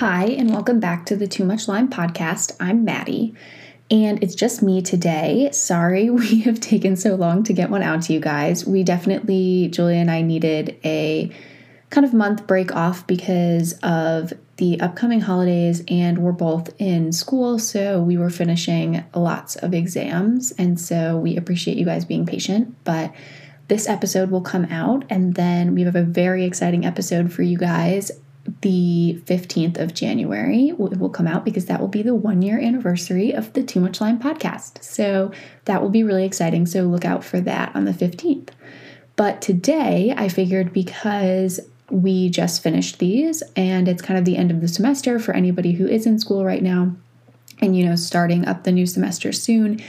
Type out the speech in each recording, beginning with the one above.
Hi, and welcome back to the Too Much Lyme podcast. I'm Maddie, and it's just me today. Sorry we have taken so long to get one out to you guys. We definitely, Julia and I, needed a kind of month break off because of the upcoming holidays, and we're both in school, so we were finishing lots of exams, and so we appreciate you guys being patient, but this episode will come out, and then we have a very exciting episode for you guys the 15th of January it will come out because that will be the one year anniversary of the Too Much Lyme podcast. So that will be really exciting. So look out for that on the 15th. But today I figured because we just finished these and it's kind of the end of the semester for anybody who is in school right now and, you know, starting up the new semester soon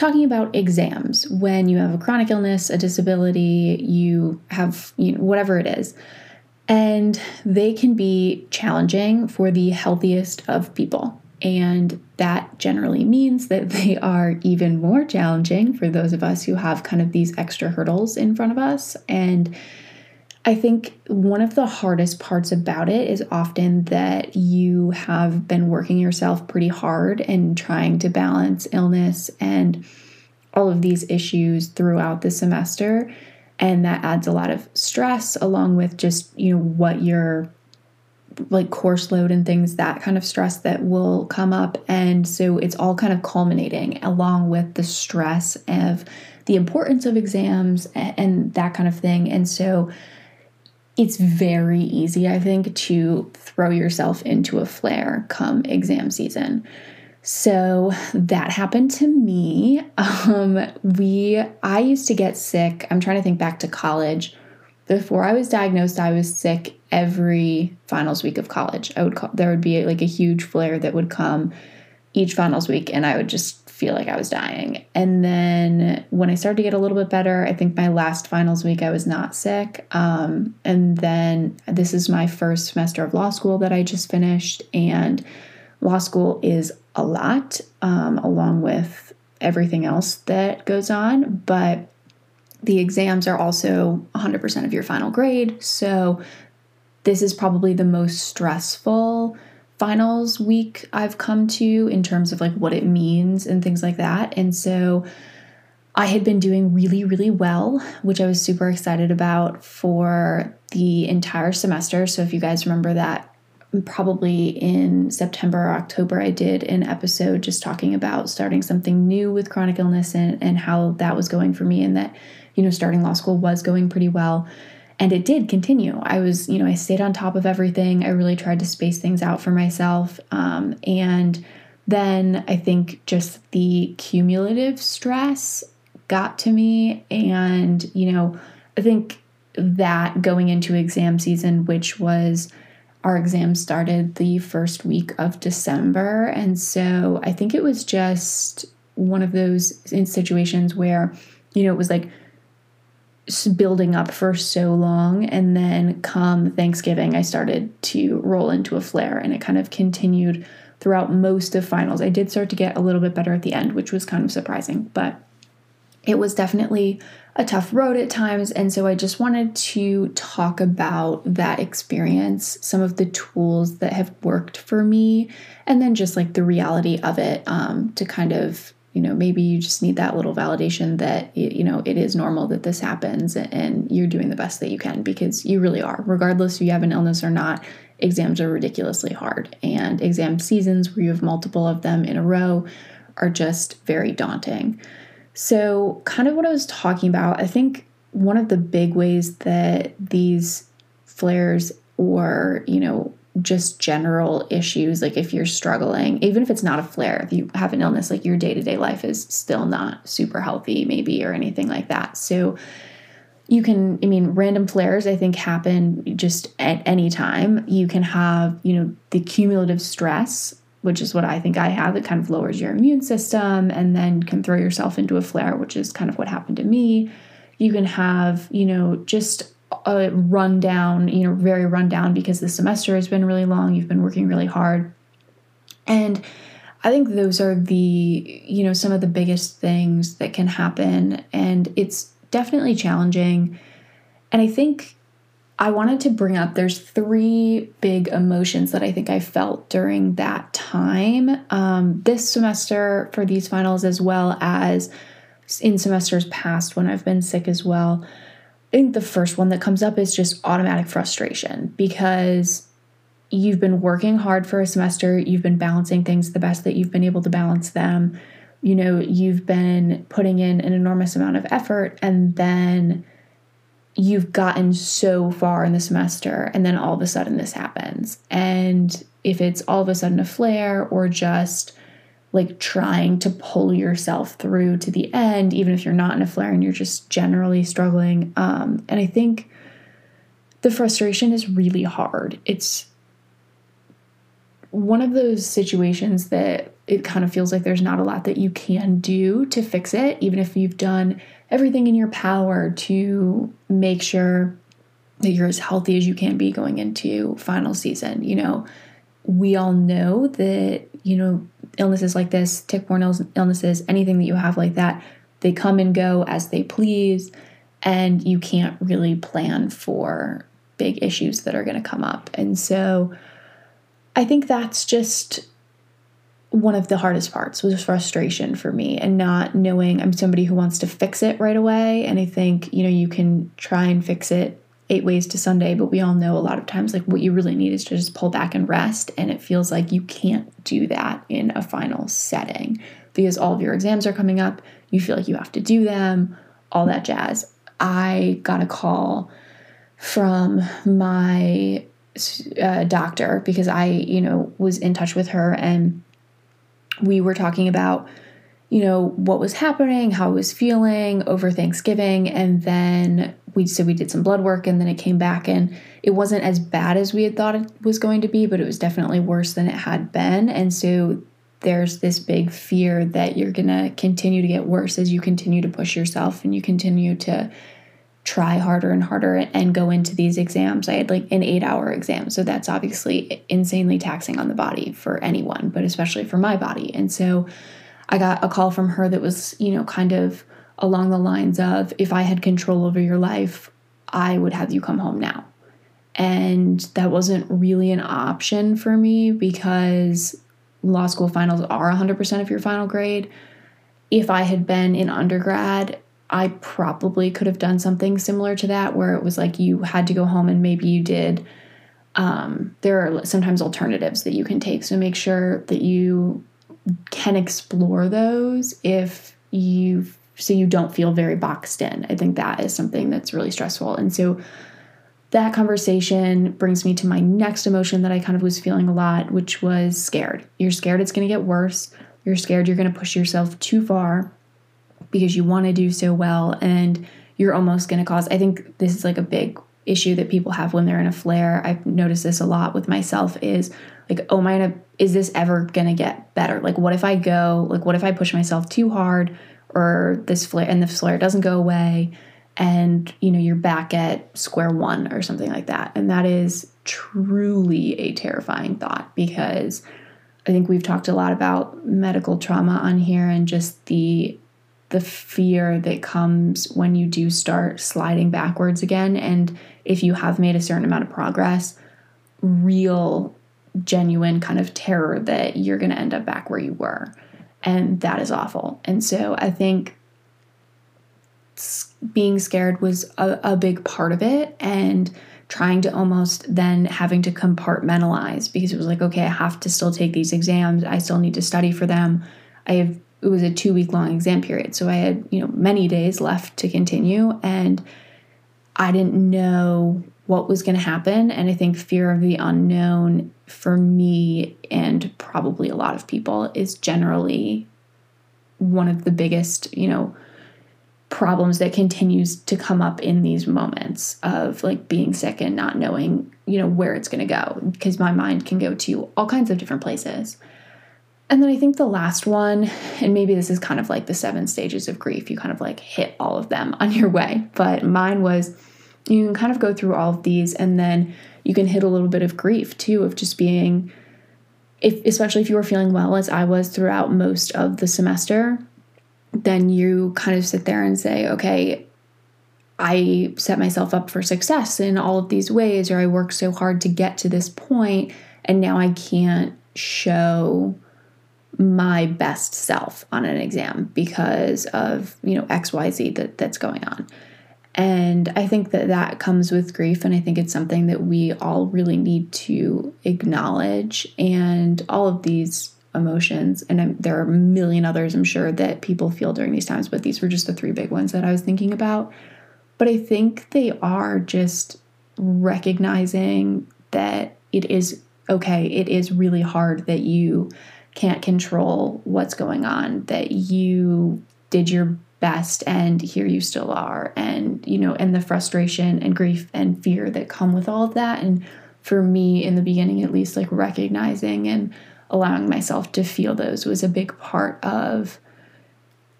talking about exams when you have a chronic illness, a disability, you have you know, whatever it is. And they can be challenging for the healthiest of people. And that generally means that they are even more challenging for those of us who have kind of these extra hurdles in front of us. And I think one of the hardest parts about it is often that you have been working yourself pretty hard and trying to balance illness and all of these issues throughout the semester and that adds a lot of stress along with just you know what your like course load and things that kind of stress that will come up. And so it's all kind of culminating along with the stress of the importance of exams and that kind of thing. And so it's very easy i think to throw yourself into a flare come exam season so that happened to me. Um, we I used to get sick. I'm trying to think back to college. Before I was diagnosed, I was sick every finals week of college. I would call, there would be like a huge flare that would come each finals week, and I would just feel like I was dying. And then when I started to get a little bit better, I think my last finals week I was not sick. Um, and then this is my first semester of law school that I just finished, and law school is a lot, um, along with everything else that goes on. But the exams are also 100% of your final grade. So this is probably the most stressful finals week I've come to in terms of like what it means and things like that. And so I had been doing really, really well, which I was super excited about for the entire semester. So if you guys remember that probably in September or October, I did an episode just talking about starting something new with chronic illness and, and how that was going for me, and that, you know, starting law school was going pretty well. And it did continue. I was, you know, I stayed on top of everything. I really tried to space things out for myself. Um, and then I think just the cumulative stress got to me. And, you know, I think that going into exam season, which was our exam started the first week of December. And so I think it was just one of those situations where, you know, it was like building up for so long. And then come Thanksgiving, I started to roll into a flare and it kind of continued throughout most of finals. I did start to get a little bit better at the end, which was kind of surprising, but it was definitely a tough road at times. And so I just wanted to talk about that experience, some of the tools that have worked for me, and then just like the reality of it um, to kind of, you know, maybe you just need that little validation that, you know, it is normal that this happens and you're doing the best that you can because you really are. Regardless if you have an illness or not, exams are ridiculously hard. And exam seasons where you have multiple of them in a row are just very daunting. So, kind of what I was talking about, I think one of the big ways that these flares or, you know, just general issues, like if you're struggling, even if it's not a flare, if you have an illness, like your day to day life is still not super healthy, maybe, or anything like that. So, you can, I mean, random flares, I think, happen just at any time. You can have, you know, the cumulative stress which is what I think I have, that kind of lowers your immune system and then can throw yourself into a flare, which is kind of what happened to me. You can have, you know, just a rundown, you know, very rundown because the semester has been really long, you've been working really hard. And I think those are the, you know, some of the biggest things that can happen. And it's definitely challenging. And I think I wanted to bring up there's three big emotions that I think I felt during that time um, this semester for these finals, as well as in semesters past when I've been sick as well. I think the first one that comes up is just automatic frustration because you've been working hard for a semester, you've been balancing things the best that you've been able to balance them. You know, you've been putting in an enormous amount of effort, and then you've gotten so far in the semester, and then all of a sudden this happens. And if it's all of a sudden a flare or just like trying to pull yourself through to the end, even if you're not in a flare and you're just generally struggling. Um, and I think the frustration is really hard. It's one of those situations that it kind of feels like there's not a lot that you can do to fix it, even if you've done everything in your power to make sure that you're as healthy as you can be going into final season. You know, we all know that, you know, illnesses like this, tick-borne illnesses, anything that you have like that, they come and go as they please, and you can't really plan for big issues that are going to come up. And so I think that's just one of the hardest parts was frustration for me and not knowing I'm somebody who wants to fix it right away. And I think, you know, you can try and fix it eight ways to Sunday, but we all know a lot of times like what you really need is to just pull back and rest. And it feels like you can't do that in a final setting because all of your exams are coming up. You feel like you have to do them, all that jazz. I got a call from my uh, doctor because I, you know, was in touch with her and we were talking about you know what was happening how i was feeling over thanksgiving and then we so we did some blood work and then it came back and it wasn't as bad as we had thought it was going to be but it was definitely worse than it had been and so there's this big fear that you're going to continue to get worse as you continue to push yourself and you continue to try harder and harder and go into these exams. I had like an eight hour exam. So that's obviously insanely taxing on the body for anyone, but especially for my body. And so I got a call from her that was, you know, kind of along the lines of if I had control over your life, I would have you come home now. And that wasn't really an option for me because law school finals are 100% of your final grade. If I had been in undergrad, I probably could have done something similar to that where it was like you had to go home and maybe you did. Um, there are sometimes alternatives that you can take. So make sure that you can explore those if you so you don't feel very boxed in. I think that is something that's really stressful. And so that conversation brings me to my next emotion that I kind of was feeling a lot, which was scared. You're scared it's going to get worse. You're scared you're going to push yourself too far because you want to do so well and you're almost going to cause I think this is like a big issue that people have when they're in a flare. I've noticed this a lot with myself is like, oh my, is this ever going to get better? Like, what if I go, like, what if I push myself too hard or this flare and the flare doesn't go away and, you know, you're back at square one or something like that. And that is truly a terrifying thought because I think we've talked a lot about medical trauma on here and just the the fear that comes when you do start sliding backwards again. And if you have made a certain amount of progress, real, genuine kind of terror that you're going to end up back where you were. And that is awful. And so I think being scared was a, a big part of it. And trying to almost then having to compartmentalize because it was like, okay, I have to still take these exams. I still need to study for them. I have it was a two week long exam period. So I had, you know, many days left to continue and I didn't know what was going to happen. And I think fear of the unknown for me and probably a lot of people is generally one of the biggest, you know, problems that continues to come up in these moments of like being sick and not knowing, you know, where it's going to go because my mind can go to all kinds of different places. And then I think the last one, and maybe this is kind of like the seven stages of grief, you kind of like hit all of them on your way. But mine was you can kind of go through all of these and then you can hit a little bit of grief too, of just being, if, especially if you were feeling well as I was throughout most of the semester, then you kind of sit there and say, okay, I set myself up for success in all of these ways, or I worked so hard to get to this point, and now I can't show my best self on an exam because of you know xyz that that's going on. And i think that that comes with grief and i think it's something that we all really need to acknowledge and all of these emotions and I'm, there are a million others i'm sure that people feel during these times but these were just the three big ones that i was thinking about. But i think they are just recognizing that it is okay it is really hard that you can't control what's going on, that you did your best and here you still are. And you know and the frustration and grief and fear that come with all of that. And for me in the beginning at least like recognizing and allowing myself to feel those was a big part of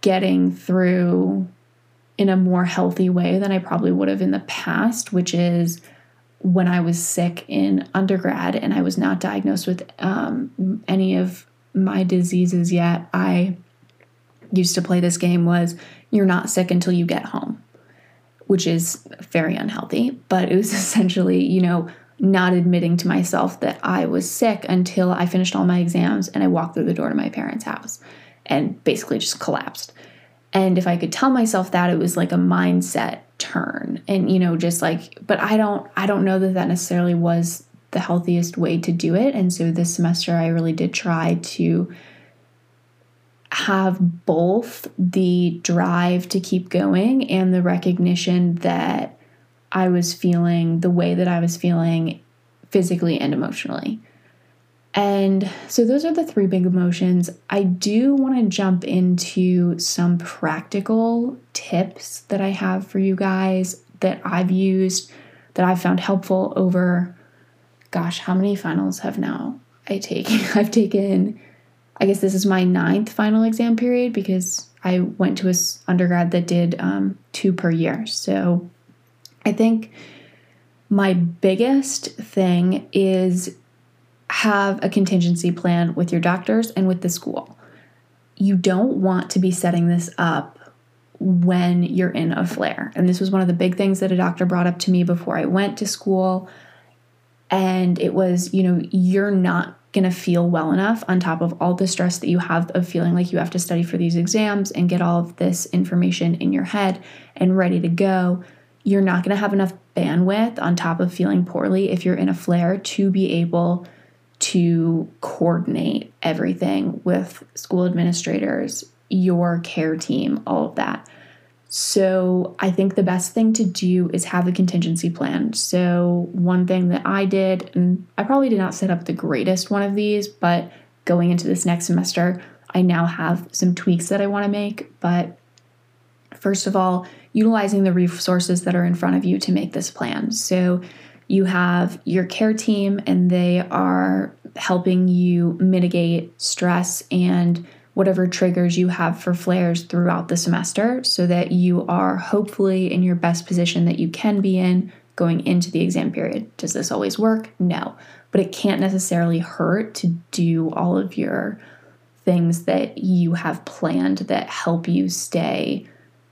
getting through in a more healthy way than I probably would have in the past which is when I was sick in undergrad and I was not diagnosed with um, any of my diseases yet, I used to play this game was you're not sick until you get home, which is very unhealthy, but it was essentially, you know, not admitting to myself that I was sick until I finished all my exams and I walked through the door to my parents' house and basically just collapsed. And if I could tell myself that, it was like a mindset turn. And, you know, just like, but I don't, I don't know that that necessarily was the healthiest way to do it. And so this semester, I really did try to have both the drive to keep going and the recognition that I was feeling the way that I was feeling physically and emotionally. And so those are the three big emotions. I do want to jump into some practical tips that I have for you guys that I've used that I've found helpful over gosh, how many finals have now I taken? I've taken, I guess this is my ninth final exam period because I went to a undergrad that did um, two per year. So I think my biggest thing is have a contingency plan with your doctors and with the school. You don't want to be setting this up when you're in a flare. And this was one of the big things that a doctor brought up to me before I went to school and it was, you know, you're not going to feel well enough on top of all the stress that you have of feeling like you have to study for these exams and get all of this information in your head and ready to go. You're not going to have enough bandwidth on top of feeling poorly if you're in a flare to be able to coordinate everything with school administrators, your care team, all of that. So I think the best thing to do is have a contingency plan. So, one thing that I did, and I probably did not set up the greatest one of these, but going into this next semester, I now have some tweaks that I want to make. But first of all, utilizing the resources that are in front of you to make this plan. So, you have your care team, and they are helping you mitigate stress and whatever triggers you have for flares throughout the semester so that you are hopefully in your best position that you can be in going into the exam period. Does this always work? No. But it can't necessarily hurt to do all of your things that you have planned that help you stay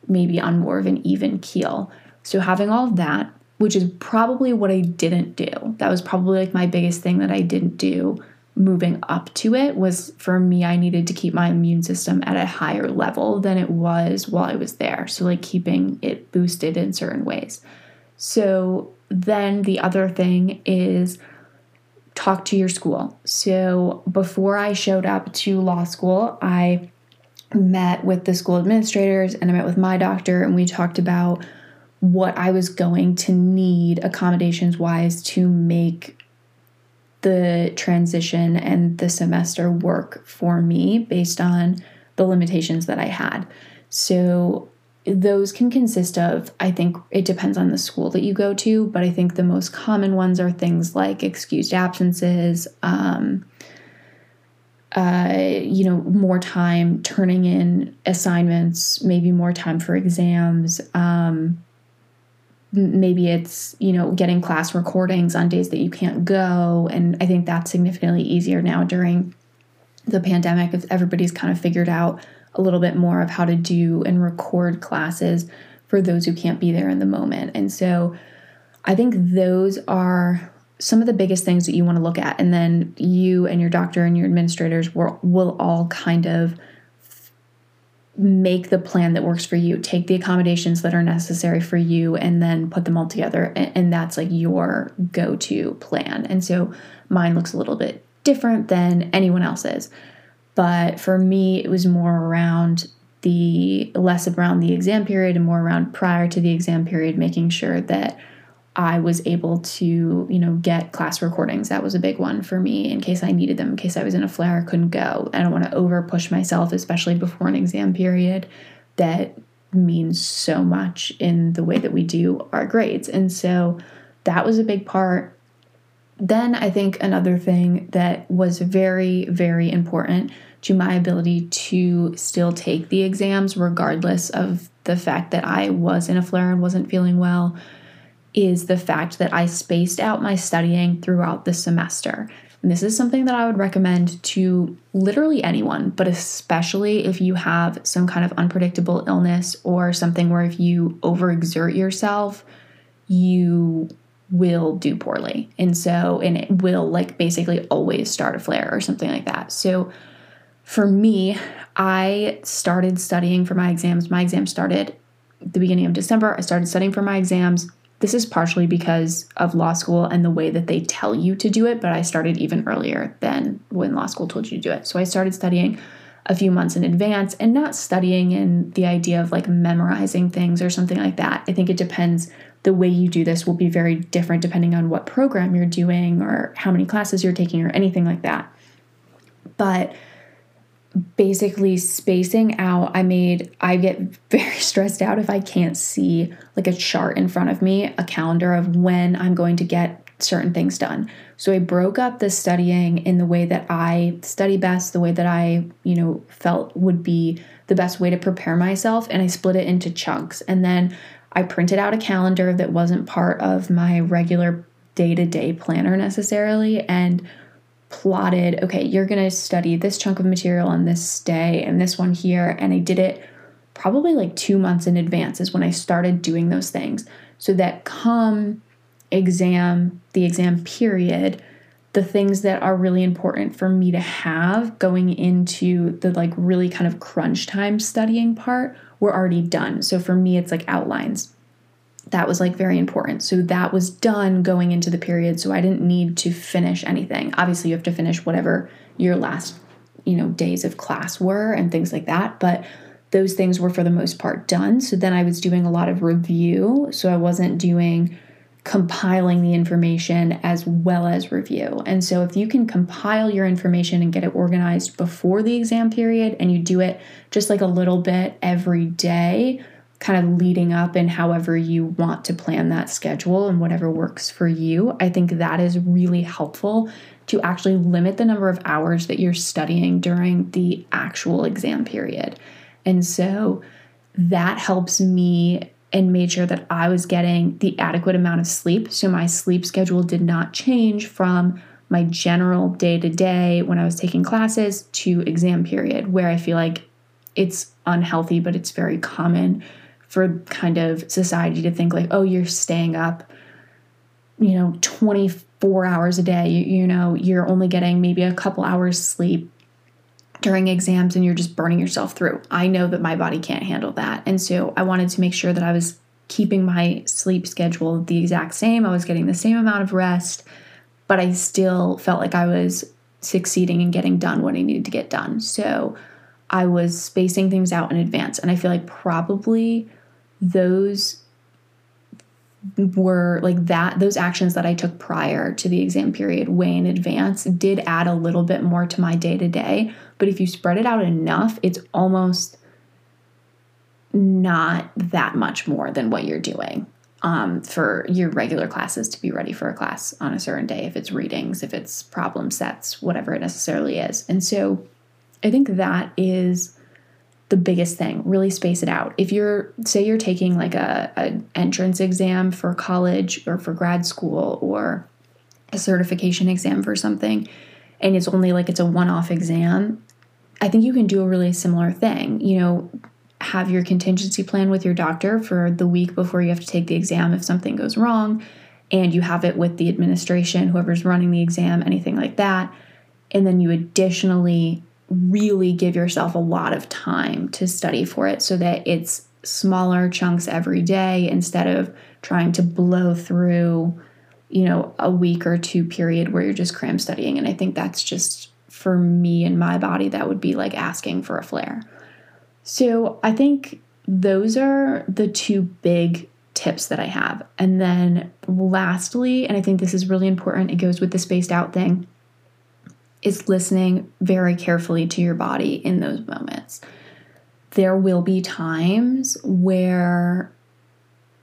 maybe on more of an even keel. So, having all of that, which is probably what I didn't do, that was probably like my biggest thing that I didn't do moving up to it was for me, I needed to keep my immune system at a higher level than it was while I was there. So, like keeping it boosted in certain ways. So, then the other thing is talk to your school. So, before I showed up to law school, I met with the school administrators and I met with my doctor, and we talked about what I was going to need accommodations wise to make the transition and the semester work for me based on the limitations that I had. So those can consist of, I think it depends on the school that you go to, but I think the most common ones are things like excused absences, um, uh, you know, more time turning in assignments, maybe more time for exams, um, maybe it's you know getting class recordings on days that you can't go and i think that's significantly easier now during the pandemic if everybody's kind of figured out a little bit more of how to do and record classes for those who can't be there in the moment. And so I think those are some of the biggest things that you want to look at. And then you and your doctor and your administrators will, will all kind of make the plan that works for you. Take the accommodations that are necessary for you and then put them all together. And, and that's like your go to plan. And so mine looks a little bit different than anyone else's. But for me, it was more around the less around the exam period and more around prior to the exam period, making sure that I was able to, you know, get class recordings. That was a big one for me in case I needed them, in case I was in a flare, couldn't go. I don't want to over push myself, especially before an exam period that means so much in the way that we do our grades. And so that was a big part. Then I think another thing that was very, very important to my ability to still take the exams, regardless of the fact that I was in a flare and wasn't feeling well, is the fact that I spaced out my studying throughout the semester. And this is something that I would recommend to literally anyone, but especially if you have some kind of unpredictable illness or something where if you overexert yourself, you will do poorly. And so, and it will like basically always start a flare or something like that. So, for me, I started studying for my exams. My exams started the beginning of December. I started studying for my exams this is partially because of law school and the way that they tell you to do it, but I started even earlier than when law school told you to do it. So I started studying a few months in advance and not studying in the idea of like memorizing things or something like that. I think it depends. The way you do this will be very different depending on what program you're doing or how many classes you're taking or anything like that. But basically spacing out i made i get very stressed out if i can't see like a chart in front of me a calendar of when i'm going to get certain things done. So i broke up the studying in the way that i study best the way that i you know felt would be the best way to prepare myself and i split it into chunks. And then i printed out a calendar that wasn't part of my regular day-to-day planner necessarily and plotted, okay, you're going to study this chunk of material on this day and this one here. And I did it probably like two months in advance, is when I started doing those things. So that come exam, the exam period, the things that are really important for me to have going into the like really kind of crunch time studying part were already done. So for me, it's like outlines that was like very important. So that was done going into the period. So I didn't need to finish anything. Obviously, you have to finish whatever your last, you know, days of class were and things like that. But those things were for the most part done. So then I was doing a lot of review. So I wasn't doing compiling the information as well as review. And so if you can compile your information and get it organized before the exam period and you do it just like a little bit every day, kind of leading up and however you want to plan that schedule and whatever works for you. I think that is really helpful to actually limit the number of hours that you're studying during the actual exam period. And so that helps me and made sure that I was getting the adequate amount of sleep. So my sleep schedule did not change from my general day to day when I was taking classes to exam period, where I feel like it's unhealthy, but it's very common for kind of society to think like, oh, you're staying up, you know, 24 hours a day. You, you know, you're only getting maybe a couple hours sleep during exams and you're just burning yourself through. I know that my body can't handle that. And so I wanted to make sure that I was keeping my sleep schedule the exact same. I was getting the same amount of rest, but I still felt like I was succeeding and getting done what I needed to get done. So I was spacing things out in advance. And I feel like probably those were like that those actions that I took prior to the exam period way in advance did add a little bit more to my day to day but if you spread it out enough it's almost not that much more than what you're doing um, for your regular classes to be ready for a class on a certain day if it's readings if it's problem sets whatever it necessarily is. And so i think that is the biggest thing really space it out if you're say you're taking like a, a entrance exam for college or for grad school or a certification exam for something and it's only like it's a one-off exam i think you can do a really similar thing you know have your contingency plan with your doctor for the week before you have to take the exam if something goes wrong, and you have it with the administration, whoever's running the exam, anything like that. And then you additionally really give yourself a lot of time to study for it so that it's smaller chunks every day instead of trying to blow through you know a week or two period where you're just cram studying. And i think that's just for me and my body that would be like asking for a flare. So i think those are the two big tips that i have. And then lastly and i think this is really important it goes with the spaced out thing is listening very carefully to your body in those moments there will be times where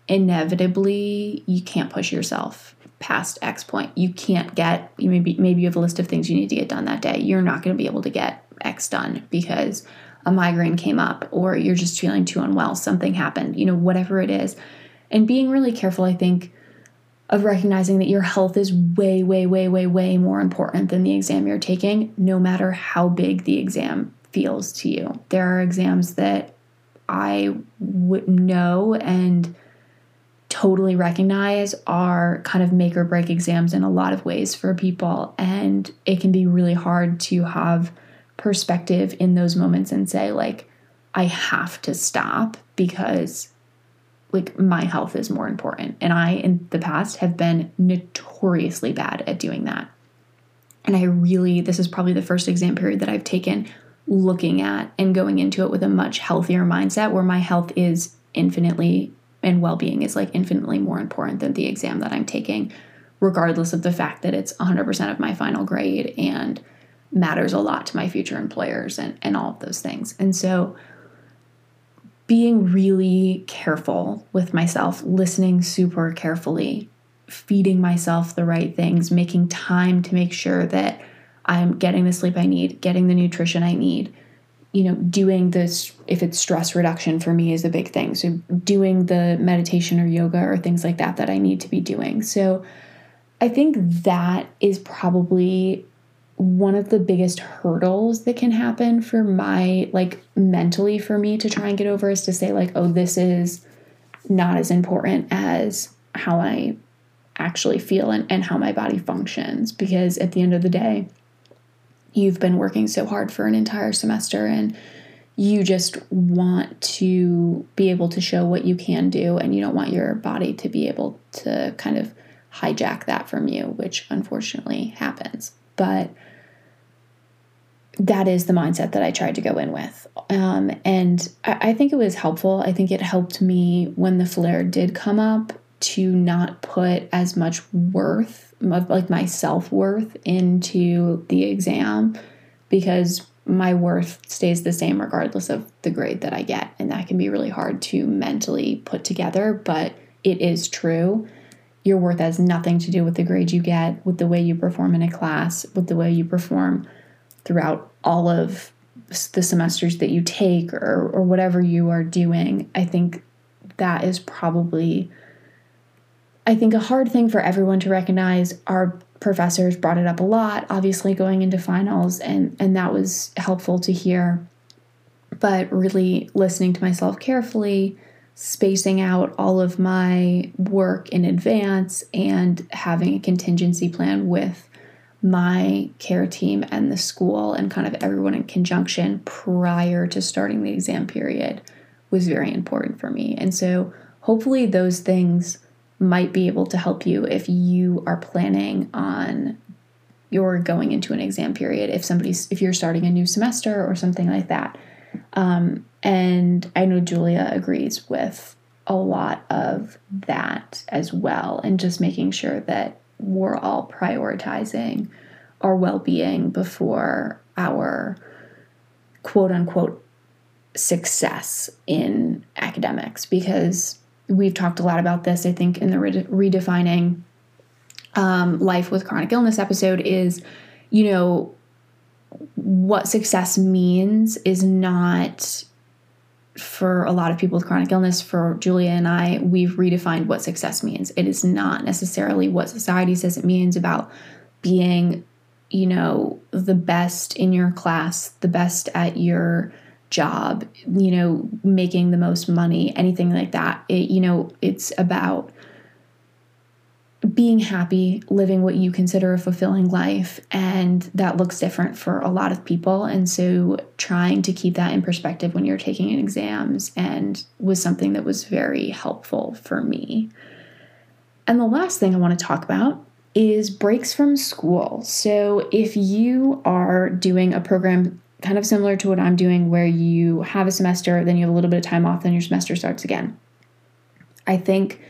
inevitably you can't push yourself past X point. You can't get you maybe maybe you have a list of things you need to get done that day. You're not going to be able to get X done because a migraine came up or you're just feeling too unwell, something happened, you know, whatever it is. And being really careful, I think, of recognizing that your health is way, way, way, way, way more important than the exam you're taking, no matter how big the exam feels to you. There are exams that I would know and totally recognize are kind of make or break exams in a lot of ways for people. And it can be really hard to have perspective in those moments and say, like, I have to stop because like my health is more important. And I in the past have been notoriously bad at doing that. And I really this is probably the first exam period that I've taken looking at and going into it with a much healthier mindset where my health is infinitely and well-being is like infinitely more important than the exam that I'm taking regardless of the fact that it's 100% of my final grade and matters a lot to my future employers and, and all of those things. And so being really careful with myself, listening super carefully, feeding myself the right things, making time to make sure that I'm getting the sleep I need, getting the nutrition I need. You know, doing this, if it's stress reduction for me, is a big thing. So, doing the meditation or yoga or things like that that I need to be doing. So, I think that is probably one of the biggest hurdles that can happen for my, like, mentally for me to try and get over is to say, like, oh, this is not as important as how I actually feel and, and how my body functions. Because at the end of the day, you've been working so hard for an entire semester and you just want to be able to show what you can do and you don't want your body to be able to kind of hijack that from you, which unfortunately happens. But that is the mindset that I tried to go in with. Um, and I, I think it was helpful. I think it helped me when the flare did come up to not put as much worth like my self-worth into the exam because my worth stays the same regardless of the grade that I get and that can be really hard to mentally put together but it is true your worth has nothing to do with the grade you get with the way you perform in a class with the way you perform throughout all of the semesters that you take or, or whatever you are doing i think that is probably I think a hard thing for everyone to recognize. Our professors brought it up a lot, obviously going into finals, and and that was helpful to hear. But really listening to myself carefully, spacing out all of my work in advance, and having a contingency plan with my care team and the school and kind of everyone in conjunction prior to starting the exam period was very important for me. And so hopefully those things might be able to help you if you are planning on you're going into an exam period if somebody's if you're starting a new semester or something like that um, and i know julia agrees with a lot of that as well and just making sure that we're all prioritizing our well-being before our quote unquote success in academics because we've talked a lot about this, I think, in the redefining um, life with chronic illness episode is, you know, what success means is not for a lot of people with chronic illness. For Julia and I, we've redefined what success means. It is not necessarily what society says it means about being, you know, the best in your class, the best at your job, you know, making the most money, anything like that. It, you know, it's about being happy, living what you consider a fulfilling life, and that looks different for a lot of people. And so, trying to keep that in perspective when you're taking exams and was something that was very helpful for me. And the last thing I want to talk about is breaks from school. So, if you are doing a program kind of similar to what I'm doing, where you have a semester, then you have a little bit of time off, then your semester starts again. I think,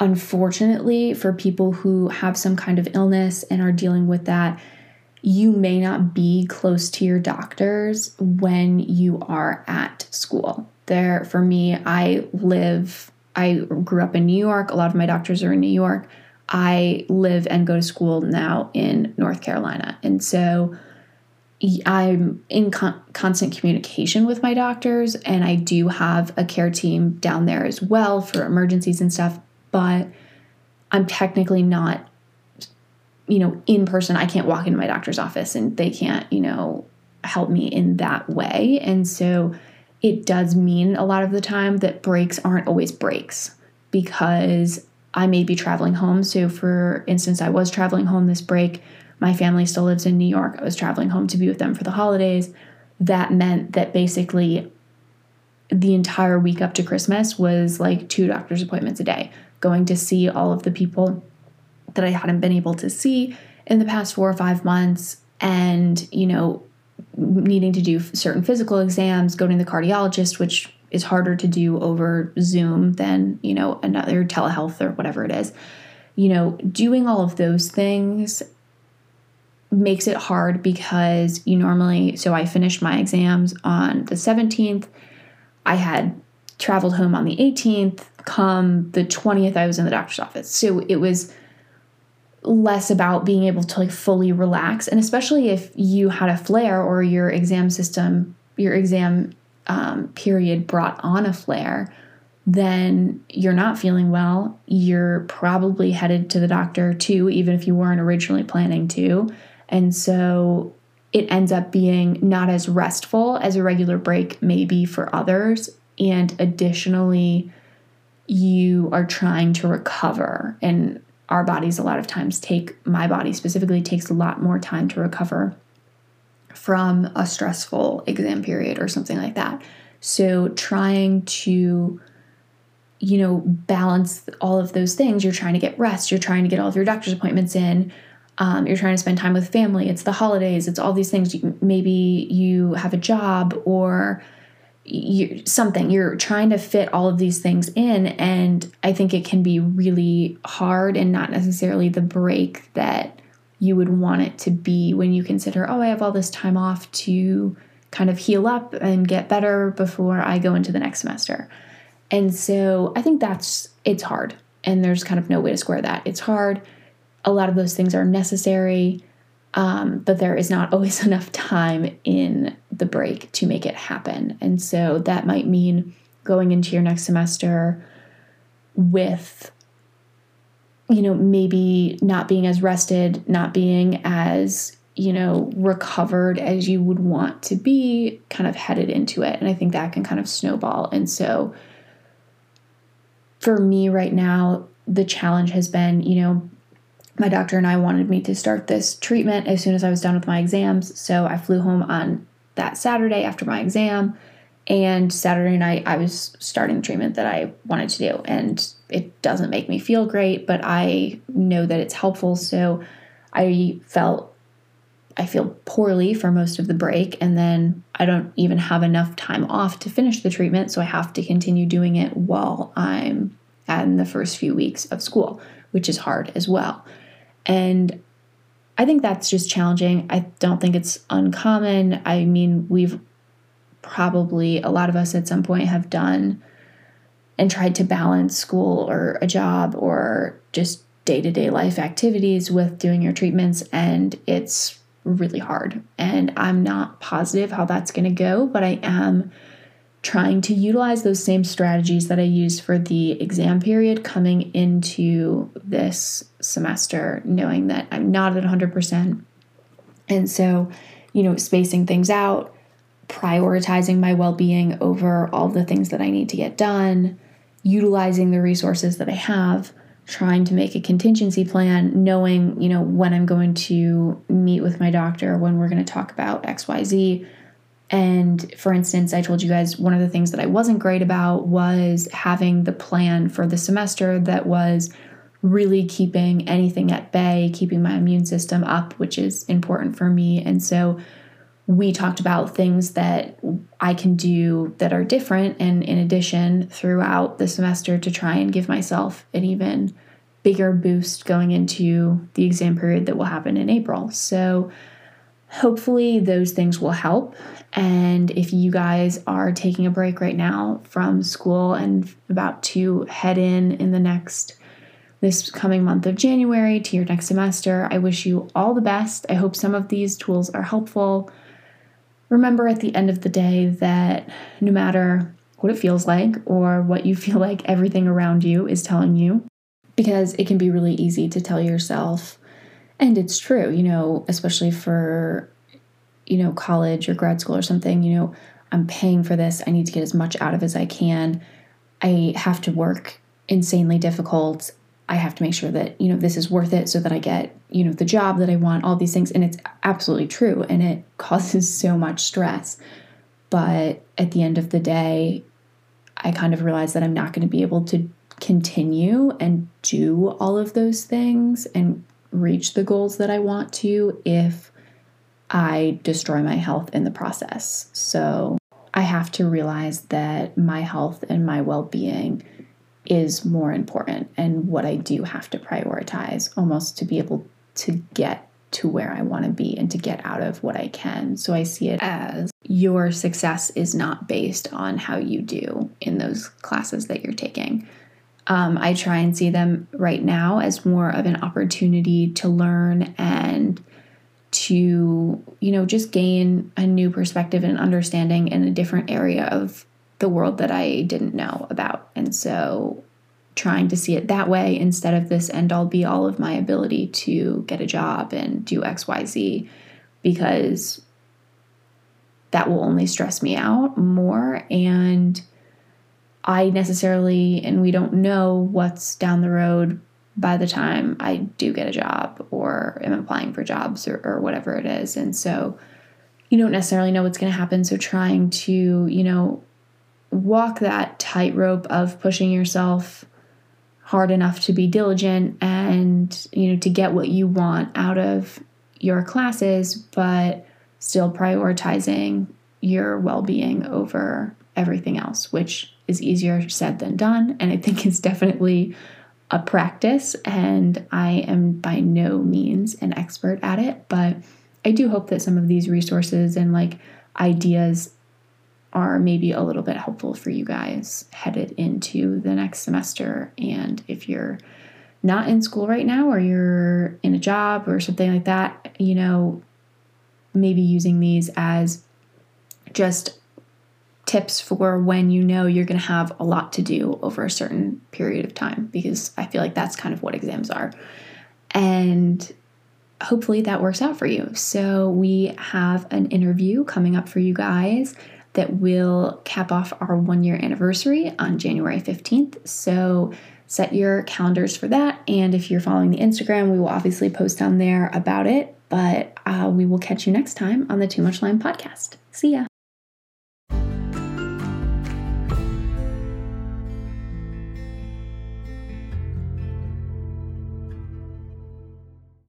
unfortunately, for people who have some kind of illness and are dealing with that, you may not be close to your doctors when you are at school. There, for me, I live, I grew up in New York. A lot of my doctors are in New York. I live and go to school now in North Carolina. And so I'm in con- constant communication with my doctors, and I do have a care team down there as well for emergencies and stuff. But I'm technically not, you know, in person. I can't walk into my doctor's office and they can't, you know, help me in that way. And so it does mean a lot of the time that breaks aren't always breaks because I may be traveling home. So, for instance, I was traveling home this break. My family still lives in New York. I was traveling home to be with them for the holidays. That meant that basically the entire week up to Christmas was like two doctor's appointments a day, going to see all of the people that I hadn't been able to see in the past four or five months, and, you know, needing to do certain physical exams, going to the cardiologist, which is harder to do over Zoom than, you know, another telehealth or whatever it is. You know, doing all of those things makes it hard because you normally, so I finished my exams on the 17th. I had traveled home on the 18th. Come the 20th, I was in the doctor's office. So it was less about being able to like fully relax. And especially if you had a flare or your exam system, your exam um, period brought on a flare, then you're not feeling well. You're probably headed to the doctor too, even if you weren't originally planning to. And so it ends up being not as restful as a regular break may be for others. And additionally, you are trying to recover. And our bodies, a lot of times, take my body specifically takes a lot more time to recover from a stressful exam period or something like that. So, trying to, you know, balance all of those things, you're trying to get rest, you're trying to get all of your doctor's appointments in, um, you're trying to spend time with family, it's the holidays, it's all these things. Maybe you have a job or you, something, you're trying to fit all of these things in. And I think it can be really hard and not necessarily the break that you would want it to be when you consider, oh, I have all this time off to kind of heal up and get better before I go into the next semester. And so I think that's it's hard. And there's kind of no way to square that. It's hard. A lot of those things are necessary, um, but there is not always enough time in the break to make it happen. And so that might mean going into your next semester with you know, maybe not being as rested, not being as, you know, recovered as you would want to be, kind of headed into it. And I think that can kind of snowball. And so for me right now, the challenge has been, you know, my doctor and I wanted me to start this treatment as soon as I was done with my exams. So I flew home on that Saturday after my exam. And Saturday night, I was starting the treatment that I wanted to do. And it doesn't make me feel great, but I know that it's helpful. So I felt I feel poorly for most of the break, and then I don't even have enough time off to finish the treatment, so I have to continue doing it while I'm in the first few weeks of school, which is hard as well. And I think that's just challenging. I don't think it's uncommon. I mean, we've probably, a lot of us at some point have done and tried to balance school or a job or just day to day life activities with doing your treatments. And it's really hard. And I'm not positive how that's going to go, but I am trying to utilize those same strategies that I used for the exam period coming into this semester, knowing that I'm not at 100%. And so, you know, spacing things out, prioritizing my well being over all the things that I need to get done, utilizing the resources that I have, trying to make a contingency plan, knowing, you know, when I'm going to meet with my doctor, when we're going to talk about XYZ. And for instance, I told you guys one of the things that I wasn't great about was having the plan for the semester that was really keeping anything at bay, keeping my immune system up, which is important for me. And so we talked about things that I can do that are different and in addition throughout the semester to try and give myself an even bigger boost going into the exam period that will happen in April. So hopefully those things will help. And if you guys are taking a break right now from school and about to head in in the next this coming month of January to your next semester, I wish you all the best. I hope some of these tools are helpful. Remember at the end of the day that no matter what it feels like or what you feel like everything around you is telling you, because it can be really easy to tell yourself, and it's true, you know, especially for, you know, college or grad school or something, you know, I'm paying for this. I need to get as much out of as I can. I have to work insanely difficult. I have to make sure that, you know, this is worth it so that I get, you know, the job that I want, all these things. And it's absolutely true. And it causes so much stress. But at the end of the day, I kind of realized that I'm not going to be able to continue and do all of those things and reach the goals that I want to if I destroy my health in the process. So I have to realize that my health and my well being is more important and what I do have to prioritize almost to be able to get to where I want to be and to get out of what I can. So I see it as your success is not based on how you do in those classes that you're taking. Um, I try and see them right now as more of an opportunity to learn and to, you know, just gain a new perspective and understanding in a different area of the world that I didn't know about. And so trying to see it that way instead of this end all be all of my ability to get a job and do XYZ because that will only stress me out more. And I necessarily, and we don't know what's down the road by the time I do get a job or am applying for jobs or, or whatever it is. And so you don't necessarily know what's going to happen. So trying to, you know, walk that tightrope of pushing yourself hard enough to be diligent and you know to get what you want out of your classes but still prioritizing your well-being over everything else which is easier said than done and i think it's definitely a practice and i am by no means an expert at it but i do hope that some of these resources and like ideas are maybe a little bit helpful for you guys headed into the next semester. And if you're not in school right now or you're in a job or something like that, you know, maybe using these as just tips for when you know you're going to have a lot to do over a certain period of time because I feel like that's kind of what exams are. And hopefully that works out for you. So, we have an interview coming up for you guys that will cap off our one year anniversary on January 15th. So set your calendars for that. And if you're following the Instagram, we will obviously post down there about it. But uh, we will catch you next time on the Too Much Lyme podcast. See ya.